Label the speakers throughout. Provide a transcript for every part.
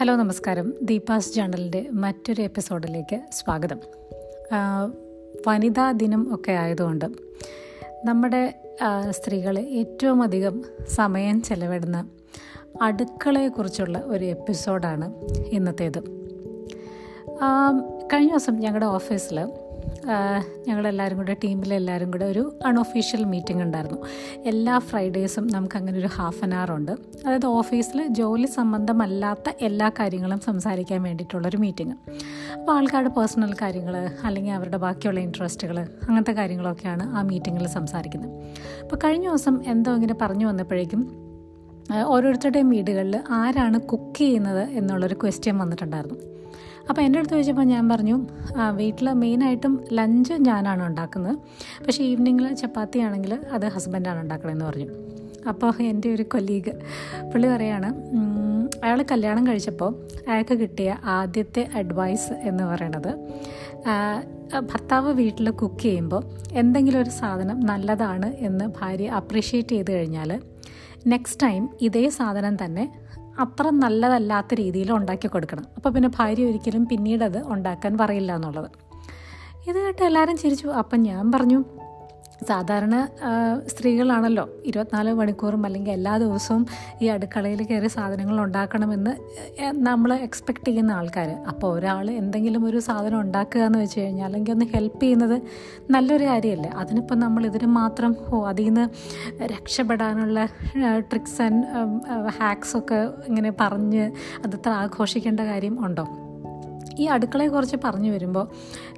Speaker 1: Hello നമസ്കാരം. ദീപാസ് ജേണലിന്റെ മറ്റൊരു എപ്പിസോഡിലേക്ക് സ്വാഗതം. വനിതാ ദിനം ഒക്കെ ആയതുകൊണ്ട് നമ്മുടെ സ്ത്രീകൾ ഏറ്റവും അധികം സമയം ചെലവിടുന്ന അടുക്കളയെക്കുറിച്ചുള്ള ഒരു എപ്പിസോഡാണ് ഇന്നത്തേത്. കഴിഞ്ഞ ദിവസം ഞങ്ങളുടെ ഓഫീസിൽ ഞങ്ങളെല്ലാവരും കൂടെ ടീമിലെല്ലാവരും കൂടെ ഒരു അൺഒഫീഷ്യൽ മീറ്റിംഗ് ഉണ്ടായിരുന്നു. എല്ലാ ഫ്രൈഡേയ്സും നമുക്ക് അങ്ങനെ ഒരു ഹാഫ് ആൻ അവർ ഉണ്ട്. അതായത് ഓഫീസിൽ ജോലി സംബന്ധമല്ലാത്ത എല്ലാ കാര്യങ്ങളും സംസാരിക്കാൻ വേണ്ടിയിട്ടുള്ളൊരു മീറ്റിംഗ് അപ്പോൾ ആൾക്കാരുടെ പേഴ്സണൽ കാര്യങ്ങൾ അല്ലെങ്കിൽ അവരുടെ ബാക്കിയുള്ള ഇൻട്രസ്റ്റുകൾ അങ്ങനത്തെ കാര്യങ്ങളൊക്കെയാണ് ആ മീറ്റിങ്ങിൽ സംസാരിക്കുന്നത്. അപ്പോൾ കഴിഞ്ഞ ദിവസം എന്തോ ഇങ്ങനെ പറഞ്ഞു വന്നപ്പോഴേക്കും ഓരോരുത്തരുടെയും വീടുകളിൽ ആരാണ് കുക്ക് ചെയ്യുന്നത് എന്നുള്ളൊരു ക്വസ്റ്റ്യൻ വന്നിട്ടുണ്ടായിരുന്നു. അപ്പോൾ എന്റെ അടുത്ത് ചോദിച്ചപ്പോൾ ഞാൻ പറഞ്ഞു വീട്ടിൽ മെയിനായിട്ടും ലഞ്ച് ഞാനാണ് ഉണ്ടാക്കുന്നത്. പക്ഷേ ഈവനിങ്ങിൽ ചപ്പാത്തി ആണെങ്കിൽ അത് ഹസ്ബൻഡാണ് ഉണ്ടാക്കണമെന്ന് പറഞ്ഞു. അപ്പോൾ എന്റെ ഒരു കൊലീഗ് പുള്ളി പറയാണ് അയാൾ കല്യാണം കഴിച്ചപ്പോൾ അയാൾക്ക് കിട്ടിയ ആദ്യത്തെ അഡ്വൈസ് എന്ന് പറയണത് ഭർത്താവ് വീട്ടിൽ കുക്ക് ചെയ്യുമ്പോൾ എന്തെങ്കിലും ഒരു സാധനം നല്ലതാണ് എന്ന് ഭാര്യ അപ്രീഷിയേറ്റ് ചെയ്ത് കഴിഞ്ഞാൽ നെക്സ്റ്റ് ടൈം ഇതേ സാധനം തന്നെ അത്ര നല്ലതല്ലാത്ത രീതിയിൽ ഉണ്ടാക്കി കൊടുക്കണം. അപ്പോൾ പിന്നെ ഭാര്യ ഒരിക്കലും പിന്നീടത് ഉണ്ടാക്കാൻ പറയില്ല എന്നുള്ളത്. ഇത് കേട്ട് എല്ലാവരും ചിരിച്ചു. അപ്പം ഞാൻ പറഞ്ഞു സാധാരണ സ്ത്രീകളാണല്ലോ ഇരുപത്തിനാല് മണിക്കൂറും അല്ലെങ്കിൽ എല്ലാ ദിവസവും ഈ അടുക്കളയിൽ കയറി സാധനങ്ങൾ ഉണ്ടാക്കണമെന്ന് നമ്മൾ എക്സ്പെക്റ്റ് ചെയ്യുന്ന ആൾക്കാർ അപ്പോൾ ഒരാൾ എന്തെങ്കിലും ഒരു സാധനം ഉണ്ടാക്കുക എന്ന് വെച്ച് കഴിഞ്ഞാൽ അല്ലെങ്കിൽ ഒന്ന് ഹെൽപ്പ് ചെയ്യുന്നത് നല്ലൊരു കാര്യമല്ലേ? അതിനിപ്പോൾ നമ്മൾ ഇതിന് മാത്രം ഓ അതിൽ നിന്ന് രക്ഷപ്പെടാനുള്ള ട്രിക്സ് ആൻഡ് ഹാക്സൊക്കെ ഇങ്ങനെ പറഞ്ഞ് അതത്ര ആഘോഷിക്കേണ്ട കാര്യം ഉണ്ടോ? ഈ അടുക്കളയെക്കുറിച്ച് പറഞ്ഞു വരുമ്പോൾ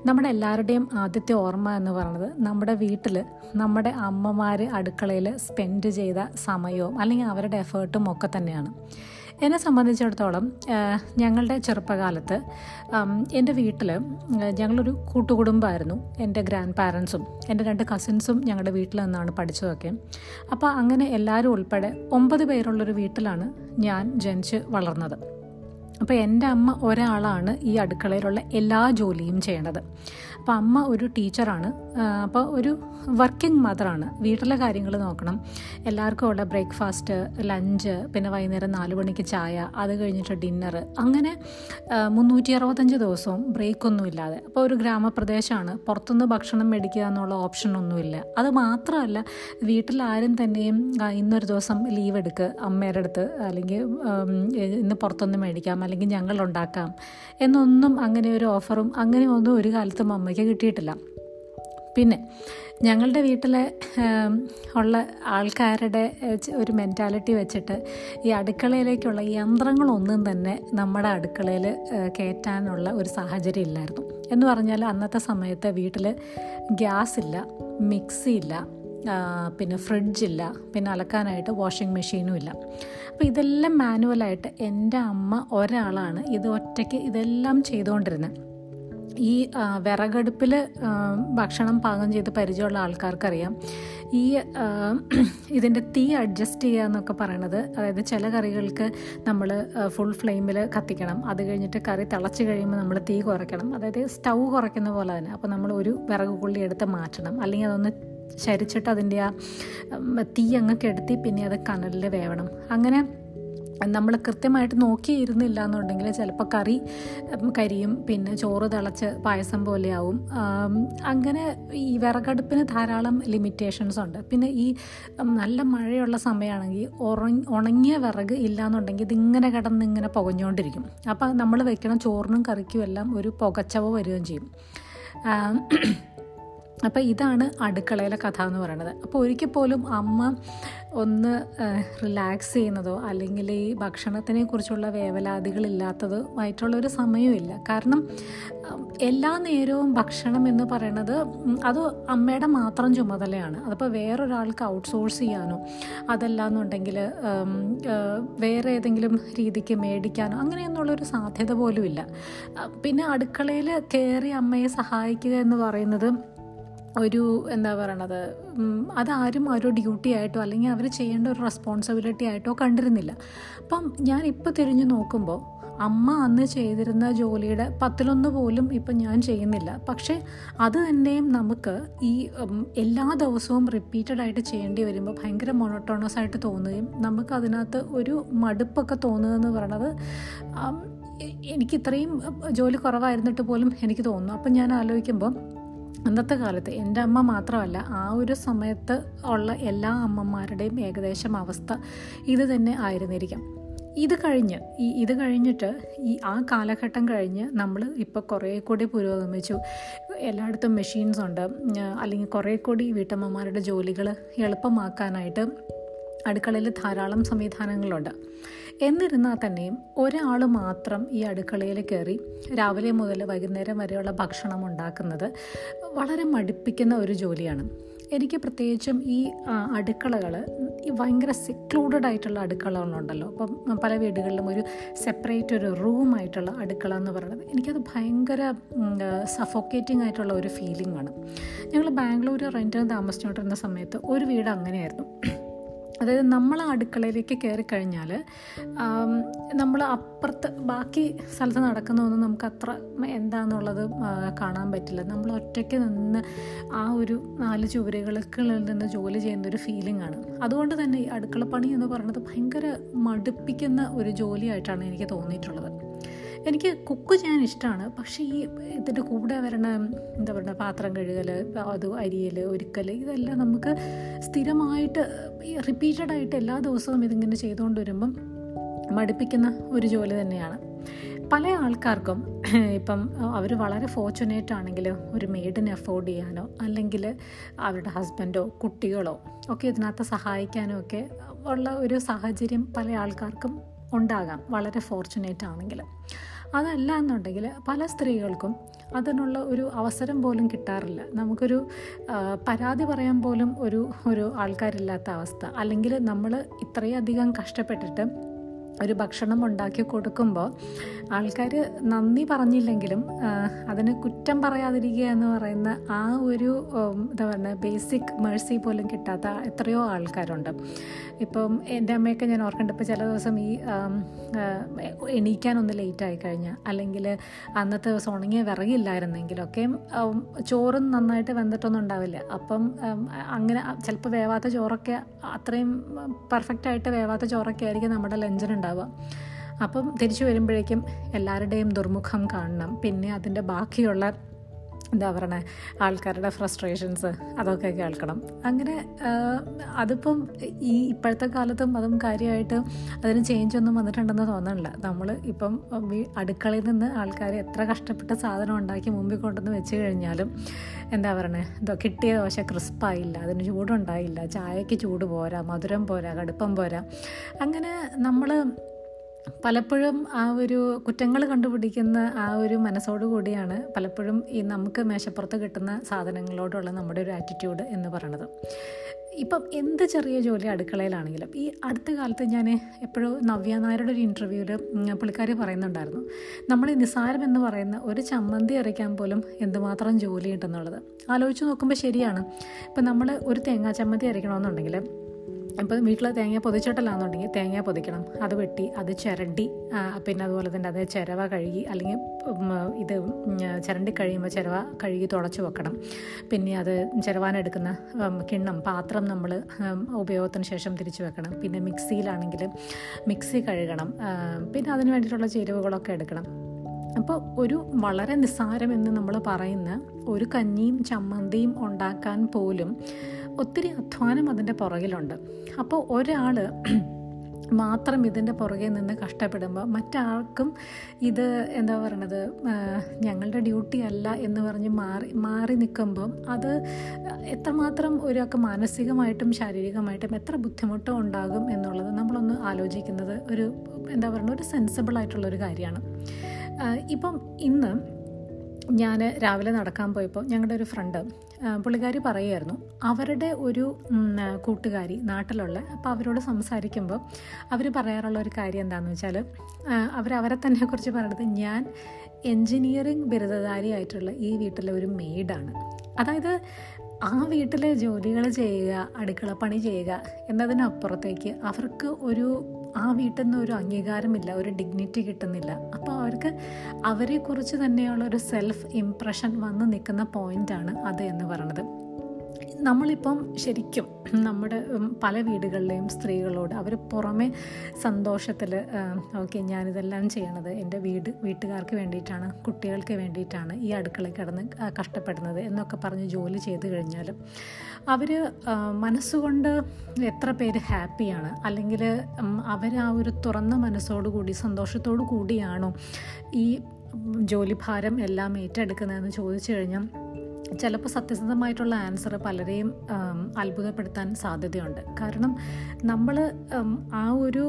Speaker 1: നമ്മുടെ എല്ലാവരുടെയും ആദ്യത്തെ ഓർമ്മ എന്ന് പറയുന്നത് നമ്മുടെ വീട്ടിൽ നമ്മുടെ അമ്മമാർ അടുക്കളയിൽ സ്പെൻഡ് ചെയ്ത സമയവും അല്ലെങ്കിൽ അവരുടെ എഫേർട്ടും ഒക്കെ തന്നെയാണ്. എന്നെ സംബന്ധിച്ചിടത്തോളം ഞങ്ങളുടെ ചെറുപ്പകാലത്ത് എന്റെ വീട്ടിൽ ഞങ്ങളൊരു കൂട്ടുകുടുംബമായിരുന്നു എന്റെ ഗ്രാൻഡ് പാരൻസും എന്റെ രണ്ട് കസിൻസും ഞങ്ങളുടെ വീട്ടിൽ നിന്നാണ് പഠിച്ചതൊക്കെ. അപ്പോൾ അങ്ങനെ എല്ലാവരും ഉൾപ്പെടെ ഒമ്പത് പേരുള്ളൊരു വീട്ടിലാണ് ഞാൻ ജനിച്ച് വളർന്നത്. അപ്പോൾ എന്റെ അമ്മ ഒരാളാണ് ഈ അടുക്കളയിലുള്ള എല്ലാ ജോലിയും ചെയ്യണത്. അപ്പോൾ അമ്മ ഒരു ടീച്ചറാണ്. അപ്പോൾ ഒരു വർക്കിംഗ് മദറാണ്. വീട്ടിലെ കാര്യങ്ങൾ നോക്കണം. എല്ലാവർക്കും ഉള്ള ബ്രേക്ക്ഫാസ്റ്റ് ലഞ്ച് പിന്നെ വൈകുന്നേരം നാല് മണിക്ക് ചായ അത് കഴിഞ്ഞിട്ട് ഡിന്നർ അങ്ങനെ മുന്നൂറ്റി അറുപത്തഞ്ച് ദിവസവും ബ്രേക്കൊന്നും ഇല്ലാതെ. അപ്പോൾ ഒരു ഗ്രാമപ്രദേശമാണ് പുറത്തുനിന്ന് ഭക്ഷണം മേടിക്കുക എന്നുള്ള ഓപ്ഷനൊന്നുമില്ല അത് മാത്രമല്ല വീട്ടിൽ ആരും തന്നെയും ഇന്നൊരു ദിവസം ലീവ് എടുക്കുക അമ്മയുടെ അടുത്ത് അല്ലെങ്കിൽ ഇന്ന് പുറത്തൊന്നും മേടിക്കാം. അല്ലെങ്കിൽ ഞങ്ങൾ ഉണ്ടാക്കാം എന്നൊന്നും അങ്ങനെ ഒരു ഓഫറും അങ്ങനെ ഒന്നും ഒരു കാലത്തും അമ്മയ്ക്ക് കിട്ടിയിട്ടില്ല. പിന്നെ ഞങ്ങളുടെ വീട്ടിലെ ഉള്ള ആൾക്കാരുടെ ഒരു മെന്റാലിറ്റി വെച്ചിട്ട് ഈ അടുക്കളയിലേക്കുള്ള യന്ത്രങ്ങളൊന്നും തന്നെ നമ്മുടെ അടുക്കളയിൽ കയറ്റാനുള്ള ഒരു സാഹചര്യം ഇല്ലായിരുന്നു. എന്ന് പറഞ്ഞാൽ അന്നത്തെ സമയത്ത് വീട്ടിൽ ഗ്യാസ് ഇല്ല മിക്സി ഇല്ല പിന്നെ ഫ്രിഡ്ജില്ല പിന്നെ അലക്കാനായിട്ട് വാഷിംഗ് മെഷീനും ഇല്ല അപ്പോൾ ഇതെല്ലാം മാനുവലായിട്ട് എന്റെ അമ്മ ഒരാളാണ് ഇത് ഒറ്റയ്ക്ക് ഇതെല്ലാം ചെയ്തുകൊണ്ടിരുന്നത് ഈ വിറകടുപ്പിൽ ഭക്ഷണം പാകം ചെയ്ത് പരിചയമുള്ള ആൾക്കാർക്കറിയാം. ഈ ഇതിന്റെ തീ അഡ്ജസ്റ്റ് ചെയ്യുക എന്നൊക്കെ പറയണത് അതായത് ചില കറികൾക്ക് നമ്മൾ ഫുൾ ഫ്ലെയിമിൽ കത്തിക്കണം. അത് കഴിഞ്ഞിട്ട് കറി തിളച്ച് കഴിയുമ്പോൾ നമ്മൾ തീ കുറയ്ക്കണം. അതായത് സ്റ്റൗ കുറയ്ക്കുന്ന പോലെ തന്നെ. അപ്പോൾ നമ്മൾ ഒരു വിറക് കൊള്ളി എടുത്ത് മാറ്റണം. അല്ലെങ്കിൽ അതൊന്ന് ചരിച്ചിട്ട് അതിന്റെ ആ തീ അങ്ങ് കെടുത്തി പിന്നെ അത് കനലിൽ വേവണം. അങ്ങനെ നമ്മൾ കൃത്യമായിട്ട് നോക്കിയിരുന്നില്ല എന്നുണ്ടെങ്കിൽ ചിലപ്പോൾ കറി കരിയും പിന്നെ ചോറ് തിളച്ച് പായസം പോലെയാവും. അങ്ങനെ ഈ വിറകടുപ്പിന് ധാരാളം ലിമിറ്റേഷൻസ് ഉണ്ട്. പിന്നെ ഈ നല്ല മഴയുള്ള സമയമാണെങ്കിൽ ഉണങ്ങിയ വിറക് ഇല്ലയെന്നുണ്ടെങ്കിൽ ഇതിങ്ങനെ കിടന്ന് ഇങ്ങനെ പുകഞ്ഞുകൊണ്ടിരിക്കും. അപ്പോൾ നമ്മൾ വെക്കണം ചോറിനും കറിക്കും എല്ലാം ഒരു പുകച്ചവ വരികയും ചെയ്യും. അപ്പോൾ ഇതാണ് അടുക്കളയിലെ കഥ എന്ന് പറയുന്നത്. അപ്പോൾ ഒരിക്കൽ പോലും അമ്മ ഒന്ന് റിലാക്സ് ചെയ്യുന്നതോ അല്ലെങ്കിൽ ഈ ഭക്ഷണത്തിനെ കുറിച്ചുള്ള വേവലാതികളില്ലാത്തതോ ആയിട്ടുള്ളൊരു സമയമില്ല കാരണം എല്ലാ നേരവും ഭക്ഷണം എന്ന് പറയുന്നത് അത് അമ്മയുടെ മാത്രം ചുമതലയാണ്. അതിപ്പോൾ വേറൊരാൾക്ക് ഔട്ട്സോഴ്സ് ചെയ്യാനോ അതല്ല എന്നുണ്ടെങ്കിൽ വേറെ ഏതെങ്കിലും രീതിക്ക് മേടിക്കാനോ അങ്ങനെയൊന്നുള്ളൊരു സാധ്യത പോലും ഇല്ല പിന്നെ അടുക്കളയിൽ കയറി അമ്മയെ സഹായിക്കുക എന്ന് പറയുന്നത് ഒരു എന്താ പറയണത് അതാരും ഒരു ഡ്യൂട്ടി ആയിട്ടോ അല്ലെങ്കിൽ അവർ ചെയ്യേണ്ട ഒരു റെസ്പോൺസിബിലിറ്റി ആയിട്ടോ കണ്ടിരുന്നില്ല. അപ്പം ഞാൻ ഇപ്പോൾ തിരിഞ്ഞു നോക്കുമ്പോൾ അമ്മ അന്ന് ചെയ്തിരുന്ന ജോലിയുടെ പത്തിലൊന്ന് പോലും ഇപ്പം ഞാൻ ചെയ്യുന്നില്ല. പക്ഷേ അത് തന്നെയും നമുക്ക് ഈ എല്ലാ ദിവസവും റിപ്പീറ്റഡ് ആയിട്ട് ചെയ്യേണ്ടി വരുമ്പോൾ ഭയങ്കര മൊണോട്ടോണസ് ആയിട്ട് തോന്നുകയും നമുക്ക് അതിനകത്ത് ഒരു മടുപ്പൊക്കെ തോന്നുകയെന്ന് പറയണത് എനിക്ക് ഇത്രയും ജോലി കുറവായിരുന്നിട്ട് പോലും എനിക്ക് തോന്നുന്നു. അപ്പം ഞാൻ ആലോചിക്കുമ്പോൾ അന്നത്തെ കാലത്ത് എന്റെ അമ്മ മാത്രമല്ല ആ ഒരു സമയത്ത് ഉള്ള എല്ലാ അമ്മമാരുടെയും ഏകദേശം അവസ്ഥ ഇത് തന്നെ ആയിരുന്നിരിക്കാം. ഇത് കഴിഞ്ഞ് ഈ ഇത് കഴിഞ്ഞിട്ട് ഈ ആ കാലഘട്ടം കഴിഞ്ഞ് നമ്മൾ ഇപ്പോൾ കുറേ കൂടി പുരോഗമിച്ചു. എല്ലായിടത്തും മെഷീൻസ് ഉണ്ട്. അല്ലെങ്കിൽ കുറേ കൂടി വീട്ടമ്മമാരുടെ ജോലികൾ എളുപ്പമാക്കാനായിട്ട് അടുക്കളയിൽ ധാരാളം സംവിധാനങ്ങളുണ്ട്. എന്നിരുന്നാൽ തന്നെയും ഒരാൾ മാത്രം ഈ അടുക്കളയിൽ കയറി രാവിലെ മുതൽ വൈകുന്നേരം വരെയുള്ള ഭക്ഷണം ഉണ്ടാക്കുന്നത് വളരെ മടുപ്പിക്കുന്ന ഒരു ജോലിയാണ്. എനിക്ക് പ്രത്യേകിച്ചും ഈ അടുക്കളകൾ ഈ ഭയങ്കര സെക്ലൂഡഡ് ആയിട്ടുള്ള അടുക്കളകളുണ്ടല്ലോ. അപ്പം പല വീടുകളിലും ഒരു സെപ്പറേറ്റ് ഒരു റൂമായിട്ടുള്ള അടുക്കള എന്ന് പറയുന്നത് എനിക്കത് ഭയങ്കര സഫോക്കേറ്റിംഗ് ആയിട്ടുള്ള ഒരു ഫീലിംഗ് ആണ്. ഞങ്ങൾ ബാംഗ്ലൂർ റെന്റിന് താമസിച്ചുകൊണ്ടിരുന്ന സമയത്ത് ഒരു വീട് അങ്ങനെയായിരുന്നു. അതായത് നമ്മൾ ആ അടുക്കളയിലേക്ക് കയറി കഴിഞ്ഞാൽ നമ്മൾ അപ്പുറത്ത് ബാക്കി സ്ഥലത്ത് നടക്കുന്നതൊന്നും നമുക്ക് അത്ര എന്താണെന്നുള്ളത് കാണാൻ പറ്റില്ല. നമ്മൾ ഒറ്റയ്ക്ക് നിന്ന് ആ ഒരു നാല് ചുവരുകൾക്കുള്ളിൽ നിന്ന് ജോലി ചെയ്യുന്ന ഒരു ഫീലിംഗ് ആണ്. അതുകൊണ്ട് തന്നെ ഈ അടുക്കളപ്പണി എന്ന് പറയുന്നത് ഭയങ്കര മടുപ്പിക്കുന്ന ഒരു ജോലിയായിട്ടാണ് എനിക്ക് തോന്നിയിട്ടുള്ളത്. എനിക്ക് കുക്ക് ചെയ്യാൻ ഇഷ്ടമാണ് പക്ഷേ ഈ ഇതിന്റെ കൂടെ വരണ എന്താ പറയുക പാത്രം കഴുകൽ അത് അരിയൽ ഒരുക്കൽ ഇതെല്ലാം നമുക്ക് സ്ഥിരമായിട്ട് റിപ്പീറ്റഡായിട്ട് എല്ലാ ദിവസവും ഇതിങ്ങനെ ചെയ്തുകൊണ്ട് വരുമ്പം മടുപ്പിക്കുന്ന ഒരു ജോലി തന്നെയാണ്. പല ആൾക്കാർക്കും ഇപ്പം അവർ വളരെ ഫോർച്ചുനേറ്റ് ആണെങ്കിൽ ഒരു മെയ്ഡിനെ അഫോർഡ് ചെയ്യാനോ അല്ലെങ്കിൽ അവരുടെ ഹസ്ബൻഡോ കുട്ടികളോ ഒക്കെ ഇതിനകത്ത് സഹായിക്കാനോ ഒക്കെ ഉള്ള ഒരു സാഹചര്യം പല ആൾക്കാർക്കും ഉണ്ടാകാം. വളരെ ഫോർച്ചുനേറ്റ് ആണെങ്കിൽ അതല്ല എന്നുണ്ടെങ്കിൽ പല സ്ത്രീകൾക്കും അതിനുള്ള ഒരു അവസരം പോലും കിട്ടാറില്ല. നമുക്കൊരു പരാതി പറയാൻ പോലും ഒരു ഒരു ആൾക്കാരില്ലാത്ത അവസ്ഥ. അല്ലെങ്കിൽ നമ്മൾ ഇത്രയധികം കഷ്ടപ്പെട്ടിട്ട് ഒരു ഭക്ഷണം ഉണ്ടാക്കി കൊടുക്കുമ്പോൾ ആൾക്കാർ നന്ദി പറഞ്ഞില്ലെങ്കിലും അതിന് കുറ്റം പറയാതിരിക്കുക എന്ന് പറയുന്ന ആ ഒരു എന്താ പറയുക ബേസിക് മേഴ്സി പോലും കിട്ടാത്ത എത്രയോ ആൾക്കാരുണ്ട്. ഇപ്പം എന്റെ അമ്മയൊക്കെ ഞാൻ ഓർക്കേണ്ട ഇപ്പോൾ ചില ദിവസം ഈ എണീക്കാനൊന്ന് ലേറ്റ് ആയി കഴിഞ്ഞാൽ അല്ലെങ്കിൽ അന്നത്തെ ദിവസം ഉണങ്ങിയ വിറകില്ലായിരുന്നെങ്കിലൊക്കെ ചോറും നന്നായിട്ട് വെന്തിട്ടൊന്നും ഉണ്ടാവില്ല. അപ്പം അങ്ങനെ ചിലപ്പോൾ വേവാത്ത ചോറൊക്കെ അത്രയും പെർഫെക്റ്റായിട്ട് വേവാത്ത ചോറൊക്കെ ആയിരിക്കും നമ്മുടെ ലഞ്ചിനുണ്ടാവുക അപ്പം തിരിച്ചു വരുമ്പോഴേക്കും എല്ലാവരുടെയും ദുർമുഖം കാണണം. പിന്നെ അതിന്റെ ബാക്കിയുള്ള എന്താ പറയണേ ആൾക്കാരുടെ ഫ്രസ്ട്രേഷൻസ് അതൊക്കെ കേൾക്കണം. അങ്ങനെ അതിപ്പം ഈ ഇപ്പോഴത്തെ കാലത്തും അതും കാര്യമായിട്ട് അതിന് ചേഞ്ച് ഒന്നും വന്നിട്ടുണ്ടെന്ന് തോന്നണില്ല. നമ്മൾ ഇപ്പം അടുക്കളയിൽ നിന്ന് ആൾക്കാർ എത്ര കഷ്ടപ്പെട്ട സാധനം ഉണ്ടാക്കി മുമ്പിൽ കൊണ്ടുവന്ന് വെച്ച് കഴിഞ്ഞാലും എന്താ പറയണേ എന്തോ കിട്ടിയ ദോശ ക്രിസ്പായില്ല അതിന് ചൂടുണ്ടായില്ല ചായക്ക് ചൂട് പോരാ മധുരം പോരാ കടുപ്പം പോരാ. അങ്ങനെ നമ്മൾ പലപ്പോഴും ആ ഒരു കുറ്റങ്ങൾ കണ്ടുപിടിക്കുന്ന ആ ഒരു മനസ്സോടു കൂടിയാണ് പലപ്പോഴും ഈ നമുക്ക് മേശപ്പുറത്ത് കിട്ടുന്ന സാധനങ്ങളോടുള്ള നമ്മുടെ ഒരു ആറ്റിറ്റ്യൂഡ് എന്ന് പറയണത്. ഇപ്പം എന്ത് ചെറിയ ജോലി അടുക്കളയിലാണെങ്കിലും ഈ അടുത്ത കാലത്ത് ഞാൻ എപ്പോഴും നവ്യ നായരുടെ ഒരു ഇന്റർവ്യൂവിൽ പുള്ളിക്കാരി പറയുന്നുണ്ടായിരുന്നു നമ്മൾ നിസാരം എന്ന് പറയുന്ന ഒരു ചമ്മന്തി അരയ്ക്കാൻ പോലും എന്തുമാത്രം ജോലി ഉണ്ടെന്നുള്ളത് ആലോചിച്ച് നോക്കുമ്പോൾ ശരിയാണ്. ഇപ്പം നമ്മൾ ഒരു തേങ്ങാ ചമ്മന്തി അരയ്ക്കണമെന്നുണ്ടെങ്കിൽ ഇപ്പം വീട്ടിൽ തേങ്ങ പൊതിച്ചിട്ടല്ലാന്നുണ്ടെങ്കിൽ തേങ്ങ പൊതിക്കണം അത് വെട്ടി അത് ചിരണ്ടി പിന്നെ അതുപോലെ തന്നെ അത് ചിരവ കഴുകി അല്ലെങ്കിൽ ഇത് ചിരണ്ടി കഴിയുമ്പോൾ ചിരവ കഴുകി തുടച്ച് വെക്കണം. പിന്നെ അത് ചിരവാനെടുക്കുന്ന കിണ്ണം പാത്രം നമ്മൾ ഉപയോഗത്തിന് ശേഷം തിരിച്ചു വെക്കണം. പിന്നെ മിക്സിയിലാണെങ്കിൽ മിക്സി കഴുകണം പിന്നെ അതിന് വേണ്ടിയിട്ടുള്ള ചേരുവകളൊക്കെ എടുക്കണം. അപ്പോൾ ഒരു വളരെ നിസ്സാരമെന്ന് നമ്മൾ പറയുന്ന ഒരു കഞ്ഞിയും ചമ്മന്തിയും ഉണ്ടാക്കാൻ പോലും ഒത്തിരി അധ്വാനം അതിന്റെ പുറകിലുണ്ട്. അപ്പോൾ ഒരാൾ മാത്രം ഇതിന്റെ പുറകെ നിന്ന് കഷ്ടപ്പെടുമ്പോൾ മറ്റാർക്കും ഇത് എന്താ പറയണത് ഞങ്ങളുടെ ഡ്യൂട്ടി അല്ല എന്ന് പറഞ്ഞ് മാറി മാറി നിൽക്കുമ്പം അത് എത്രമാത്രം ഒരാൾക്ക് മാനസികമായിട്ടും ശാരീരികമായിട്ടും എത്ര ബുദ്ധിമുട്ടും ഉണ്ടാകും എന്നുള്ളത് നമ്മളൊന്ന് ആലോചിക്കുന്നത് ഒരു എന്താ പറയുക ഒരു സെൻസിബിൾ ആയിട്ടുള്ളൊരു കാര്യമാണ്. ഇപ്പം ഇന്ന് ഞാൻ രാവിലെ നടക്കാൻ പോയപ്പോൾ ഞങ്ങളുടെ ഒരു ഫ്രണ്ട് പുള്ളിക്കാരി പറയുമായിരുന്നു അവരുടെ ഒരു കൂട്ടുകാരി നാട്ടിലുള്ള അപ്പോൾ അവരോട് സംസാരിക്കുമ്പോൾ അവർ പറയാറുള്ള ഒരു കാര്യം എന്താണെന്ന് വെച്ചാൽ അവർ അവരെ തന്നെ കുറിച്ച് പറയുന്നത് ഞാൻ എൻജിനീയറിംഗ് ബിരുദധാരിയായിട്ടുള്ള ഈ വീട്ടിലെ ഒരു മെയ്ഡാണ് അതായത് ആ വീട്ടിലെ ജോലികൾ ചെയ്യുക അടുക്കളപ്പണി ചെയ്യുക എന്നതിനപ്പുറത്തേക്ക് അവർക്ക് ഒരു ആ വീട്ടിൽ നിന്ന് ഒരു അംഗീകാരമില്ല ഒരു ഡിഗ്നിറ്റി കിട്ടുന്നില്ല. അപ്പോൾ അവർക്ക് അവരെക്കുറിച്ച് തന്നെയുള്ള ഒരു സെൽഫ് ഇംപ്രഷൻ വന്ന് നിൽക്കുന്ന പോയിന്റാണ് അത് എന്ന് പറയുന്നത്. നമ്മളിപ്പം ശരിക്കും നമ്മുടെ പല വീടുകളിലെയും സ്ത്രീകളോട് അവർ പുറമെ സന്തോഷത്തിൽ ഓക്കെ ഞാനിതെല്ലാം ചെയ്യണത് എന്റെ വീട് വീട്ടുകാർക്ക് വേണ്ടിയിട്ടാണ് കുട്ടികൾക്ക് വേണ്ടിയിട്ടാണ് ഈ അടുക്കളയിൽ കിടന്ന് കഷ്ടപ്പെടുന്നത് എന്നൊക്കെ പറഞ്ഞ് ജോലി ചെയ്ത് കഴിഞ്ഞാലും അവർ മനസ്സുകൊണ്ട് എത്ര പേര് ഹാപ്പിയാണ് അല്ലെങ്കിൽ അവർ ആ ഒരു തുറന്ന മനസ്സോടുകൂടി സന്തോഷത്തോടു കൂടിയാണോ ഈ ജോലിഭാരം എല്ലാം ഏറ്റെടുക്കുന്നതെന്ന് ചോദിച്ചു കഴിഞ്ഞാൽ ചിലപ്പോൾ സത്യസന്ധമായിട്ടുള്ള ആൻസർ പലരെയും അത്ഭുതപ്പെടുത്താൻ സാധ്യതയുണ്ട്. കാരണം നമ്മൾ ആ ഒരു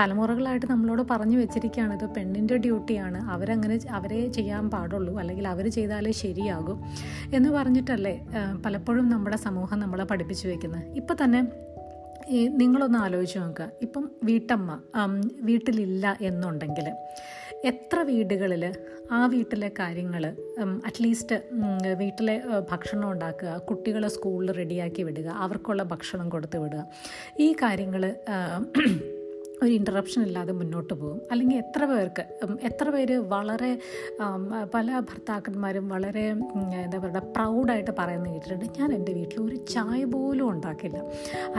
Speaker 1: തലമുറകളായിട്ട് നമ്മളോട് പറഞ്ഞു വെച്ചിരിക്കുകയാണ് ഇത് പെണ്ണിന്റെ ഡ്യൂട്ടിയാണ് അവരങ്ങനെ അവരെ ചെയ്യാൻ പാടുള്ളൂ അല്ലെങ്കിൽ അവർ ചെയ്താലേ ശരിയാകും എന്ന് പറഞ്ഞിട്ടല്ലേ പലപ്പോഴും നമ്മുടെ സമൂഹം നമ്മളെ പഠിപ്പിച്ചു വെക്കുന്നത്. ഇപ്പം തന്നെ നിങ്ങളൊന്ന് ആലോചിച്ച് നോക്കുക. ഇപ്പം വീട്ടമ്മ വീട്ടിലില്ല എന്നുണ്ടെങ്കിൽ എത്ര വീടുകളിൽ ആ വീട്ടിലെ കാര്യങ്ങൾ അറ്റ്ലീസ്റ്റ് വീട്ടിലെ ഭക്ഷണം ഉണ്ടാക്കുക കുട്ടികളെ സ്കൂളിൽ റെഡിയാക്കി വിടുക അവർക്കുള്ള ഭക്ഷണം കൊടുത്തു വിടുക ഈ കാര്യങ്ങൾ ഒരു ഇന്ററപ്ഷൻ ഇല്ലാതെ മുന്നോട്ട് പോകും. അല്ലെങ്കിൽ എത്ര പേർക്ക് എത്ര പേര് വളരെ പല ഭർത്താക്കന്മാരും വളരെ എന്താ പറയുക പ്രൗഡായിട്ട് പറയുന്ന കേട്ടിട്ടുണ്ട് ഞാൻ എന്റെ വീട്ടിൽ ഒരു ചായ പോലും ഉണ്ടാക്കില്ല.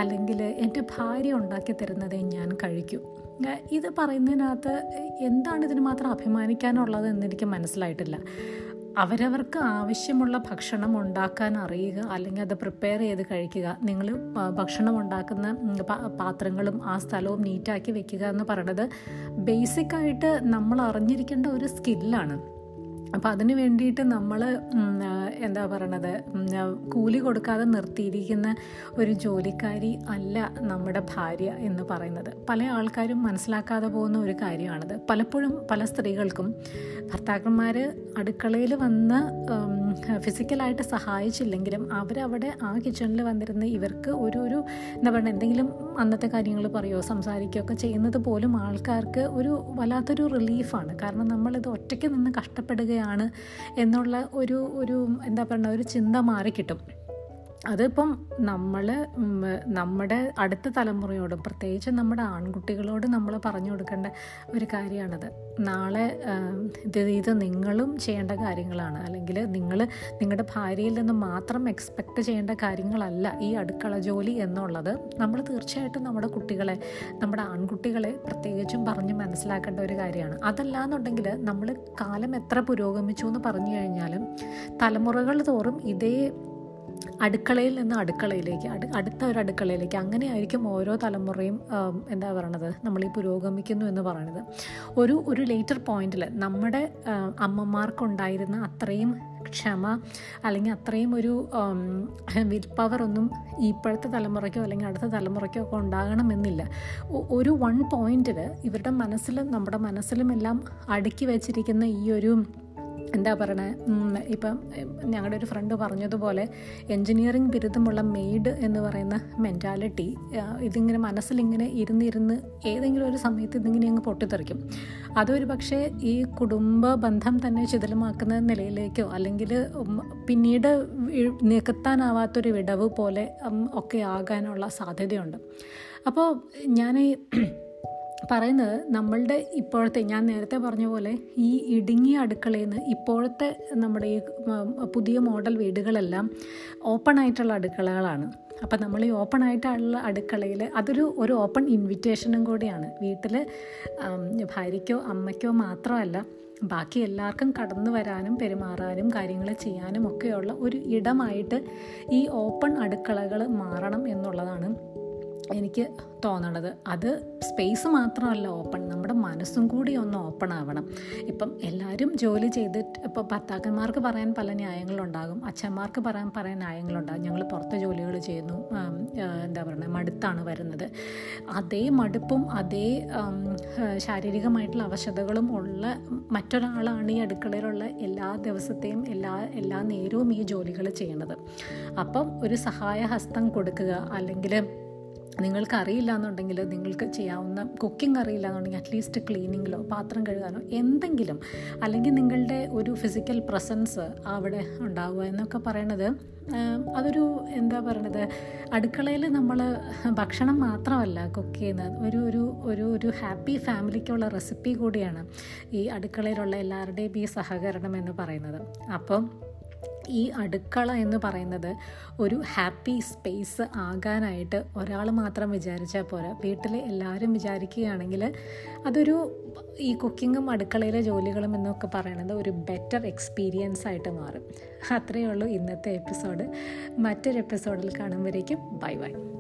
Speaker 1: അല്ലെങ്കിൽ എന്റെ ഭാര്യ ഉണ്ടാക്കി തരുന്നതേ ഞാൻ കഴിക്കൂ. ഇത് പറയുന്നതിനകത്ത് എന്താണ് ഇതിന് മാത്രം അഭിമാനിക്കാനുള്ളത് എന്നെനിക്ക് മനസ്സിലായിട്ടില്ല. അവരവർക്ക് ആവശ്യമുള്ള ഭക്ഷണം ഉണ്ടാക്കാൻ അറിയുക അല്ലെങ്കിൽ അത് പ്രിപ്പയർ ചെയ്ത് കഴിക്കുക. നിങ്ങൾ ഭക്ഷണം ഉണ്ടാക്കുന്ന പാത്രങ്ങളും ആ സ്ഥലവും നീറ്റാക്കി വെക്കുക എന്ന് പറയുന്നത് ബേസിക്കായിട്ട് നമ്മൾ അറിഞ്ഞിരിക്കേണ്ട ഒരു സ്കില്ലാണ് അപ്പോൾ അതിന് വേണ്ടിയിട്ട് നമ്മൾ എന്താ പറയണത് കൂലി കൊടുക്കാതെ നിർത്തിയിരിക്കുന്ന ഒരു ജോലിക്കാരി അല്ല നമ്മുടെ ഭാര്യ എന്ന് പറയുന്നത്. പല ആൾക്കാരും മനസ്സിലാക്കാതെ പോകുന്ന ഒരു കാര്യമാണത്. പലപ്പോഴും പല സ്ത്രീകൾക്കും ഭർത്താക്കന്മാർ അടുക്കളയിൽ വന്ന് ഫിസിക്കലായിട്ട് സഹായിച്ചില്ലെങ്കിലും അവരവിടെ ആ കിച്ചണിൽ വന്നിരുന്ന ഇവർക്ക് ഒരു ഒരു എന്താ പറയുക എന്തെങ്കിലും അന്നത്തെ കാര്യങ്ങൾ പറയുമോ സംസാരിക്കുകയോ ഒക്കെ ചെയ്യുന്നത് പോലും ആൾക്കാർക്ക് ഒരു വല്ലാത്തൊരു റിലീഫാണ്. കാരണം നമ്മളിത് ഒറ്റയ്ക്ക് നിന്ന് കഷ്ടപ്പെടുകയാണ് എന്നുള്ള ഒരു ഒരു എന്താ പറയുക ഒരു ചിന്ത മാറിക്കിട്ടും. അതിപ്പം നമ്മൾ നമ്മുടെ അടുത്ത തലമുറയോടും പ്രത്യേകിച്ച് നമ്മുടെ ആൺകുട്ടികളോട് നമ്മൾ പറഞ്ഞു കൊടുക്കേണ്ട ഒരു കാര്യമാണത് നാളെ ഇത് ഇത് നിങ്ങളും ചെയ്യേണ്ട കാര്യങ്ങളാണ്. അല്ലെങ്കിൽ നിങ്ങൾ നിങ്ങളുടെ ഭാര്യയിൽ നിന്ന് മാത്രം എക്സ്പെക്റ്റ് ചെയ്യേണ്ട കാര്യങ്ങളല്ല ഈ അടുക്കള ജോലി എന്നുള്ളത്. നമ്മൾ തീർച്ചയായിട്ടും നമ്മുടെ കുട്ടികളെ നമ്മുടെ ആൺകുട്ടികളെ പ്രത്യേകിച്ചും പറഞ്ഞ് മനസ്സിലാക്കേണ്ട ഒരു കാര്യമാണ്. അതല്ല എന്നുണ്ടെങ്കിൽ നമ്മൾ കാലം എത്ര പുരോഗമിച്ചു എന്ന് പറഞ്ഞു കഴിഞ്ഞാലും തലമുറകൾ തോറും ഇതേ അടുക്കളയിൽ നിന്ന് അടുക്കളയിലേക്ക് അടു അടുത്ത ഒരു അടുക്കളയിലേക്ക് അങ്ങനെയായിരിക്കും ഓരോ തലമുറയും എന്താ പറയണത് നമ്മൾ ഈ പുരോഗമിക്കുന്നു എന്ന് പറയണത്. ഒരു ഒരു ലേറ്റർ പോയിന്റിൽ നമ്മുടെ അമ്മമാർക്കുണ്ടായിരുന്ന അത്രയും ക്ഷമ അല്ലെങ്കിൽ അത്രയും ഒരു വിൽ പവർ ഒന്നും ഇപ്പോഴത്തെ തലമുറയ്ക്കോ അല്ലെങ്കിൽ അടുത്ത തലമുറയ്ക്കോ ഒക്കെ ഉണ്ടാകണമെന്നില്ല. ഒരു വൺ പോയിന്റിൽ ഇവരുടെ മനസ്സിലും നമ്മുടെ മനസ്സിലും എല്ലാം അടുക്കി വെച്ചിരിക്കുന്ന ഈ ഒരു എന്താ പറയണേ? ഇപ്പം ഞങ്ങളുടെ ഒരു ഫ്രണ്ട് പറഞ്ഞതുപോലെ എൻജിനീയറിംഗ് ബിരുദമുള്ള മെയ്ഡ് എന്ന് പറയുന്ന മെന്റാലിറ്റി ഇതിങ്ങനെ മനസ്സിലിങ്ങനെ ഇരുന്നിരുന്ന് ഏതെങ്കിലും ഒരു സമയത്ത് ഇതിങ്ങനെ അങ്ങ് പൊട്ടിത്തെറിക്കും. അതൊരു പക്ഷേ ഈ കുടുംബ ബന്ധം തന്നെ ചിതലമാക്കുന്ന നിലയിലേക്കോ അല്ലെങ്കിൽ പിന്നീട് നികത്താനാവാത്തൊരു വിടവ് പോലെ ഒക്കെ ആകാനുള്ള സാധ്യതയുണ്ട്. അപ്പോൾ ഞാൻ പറയുന്നത് നമ്മളുടെ ഇപ്പോഴത്തെ ഞാൻ നേരത്തെ പറഞ്ഞ പോലെ ഈ ഇടുങ്ങിയ അടുക്കളയിൽ നിന്ന് ഇപ്പോഴത്തെ നമ്മുടെ ഈ പുതിയ മോഡൽ വീടുകളെല്ലാം ഓപ്പൺ ആയിട്ടുള്ള അടുക്കളകളാണ്. അപ്പം നമ്മൾ ഈ ഓപ്പൺ ആയിട്ടുള്ള അടുക്കളയിൽ അതൊരു ഒരു ഓപ്പൺ ഇൻവിറ്റേഷനും കൂടിയാണ്. വീട്ടിൽ ഭാര്യയ്ക്കോ അമ്മയ്ക്കോ മാത്രമല്ല ബാക്കി എല്ലാവർക്കും കടന്നു വരാനും പെരുമാറാനും കാര്യങ്ങൾ ചെയ്യാനും ഒക്കെയുള്ള ഒരു ഇടമായിട്ട് ഈ ഓപ്പൺ അടുക്കളകൾ മാറണം എന്നുള്ളതാണ് എനിക്ക് തോന്നണത് അത് സ്പേസ് മാത്രമല്ല ഓപ്പൺ നമ്മുടെ മനസ്സും കൂടി ഒന്ന് ഓപ്പൺ ആവണം. ഇപ്പം എല്ലാവരും ജോലി ചെയ്തിട്ട് ഇപ്പോൾ ഭർത്താക്കന്മാർക്ക് പറയാൻ പല ന്യായങ്ങളുണ്ടാകും അച്ഛന്മാർക്ക് പറയാൻ പറയാൻ ന്യായങ്ങളുണ്ടാകും. ഞങ്ങൾ പുറത്ത് ജോലികൾ ചെയ്യുന്നു എന്താ പറയുക മടുത്താണ് വരുന്നത്. അതേ മടുപ്പും അതേ ശാരീരികമായിട്ടുള്ള അവശതകളും ഉള്ള മറ്റൊരാളാണ് ഈ അടുക്കളയിലുള്ള എല്ലാ ദിവസത്തെയും എല്ലാ എല്ലാ നേരവും ഈ ജോലികൾ ചെയ്യണത്. അപ്പം ഒരു സഹായഹസ്തം കൊടുക്കുക അല്ലെങ്കിൽ നിങ്ങൾക്ക് അറിയില്ല എന്നുണ്ടെങ്കിൽ നിങ്ങൾക്ക് ചെയ്യാവുന്ന കുക്കിംഗ് അറിയില്ല എന്നുണ്ടെങ്കിൽ അറ്റ്ലീസ്റ്റ് ക്ലീനിങ്ങിലോ പാത്രം കഴുകാനോ എന്തെങ്കിലും അല്ലെങ്കിൽ നിങ്ങളുടെ ഒരു ഫിസിക്കൽ പ്രസൻസ് അവിടെ ഉണ്ടാവുക എന്നൊക്കെ പറയണത് അതൊരു എന്താ പറയണത് അടുക്കളയിൽ നമ്മൾ ഭക്ഷണം മാത്രമല്ല കുക്ക് ചെയ്യുന്നത്. ഒരു ഒരു ഒരു ഒരു ഹാപ്പി ഫാമിലിക്കുള്ള റെസിപ്പി കൂടിയാണ് ഈ അടുക്കളയിലുള്ള എല്ലാവരുടെയും ഈ സഹകരണം എന്ന് പറയുന്നത്. അപ്പം ഈ അടുക്കള എന്ന് പറയുന്നത് ഒരു ഹാപ്പി സ്പേസ് ആകാനായിട്ട് ഒരാൾ മാത്രം വിചാരിച്ചാൽ പോരാ. വീട്ടിൽ എല്ലാവരും വിചാരിക്കുകയാണെങ്കിൽ അതൊരു ഈ കുക്കിങ്ങും അടുക്കളയിലെ ജോലികളും എന്നൊക്കെ പറയുന്നത് ഒരു ബെറ്റർ എക്സ്പീരിയൻസ് ആയിട്ട് മാറും. അത്രയേ ഉള്ളൂ ഇന്നത്തെ എപ്പിസോഡ് മറ്റൊരു എപ്പിസോഡിൽ കാണുമ്പോഴേക്കും ബൈ ബൈ.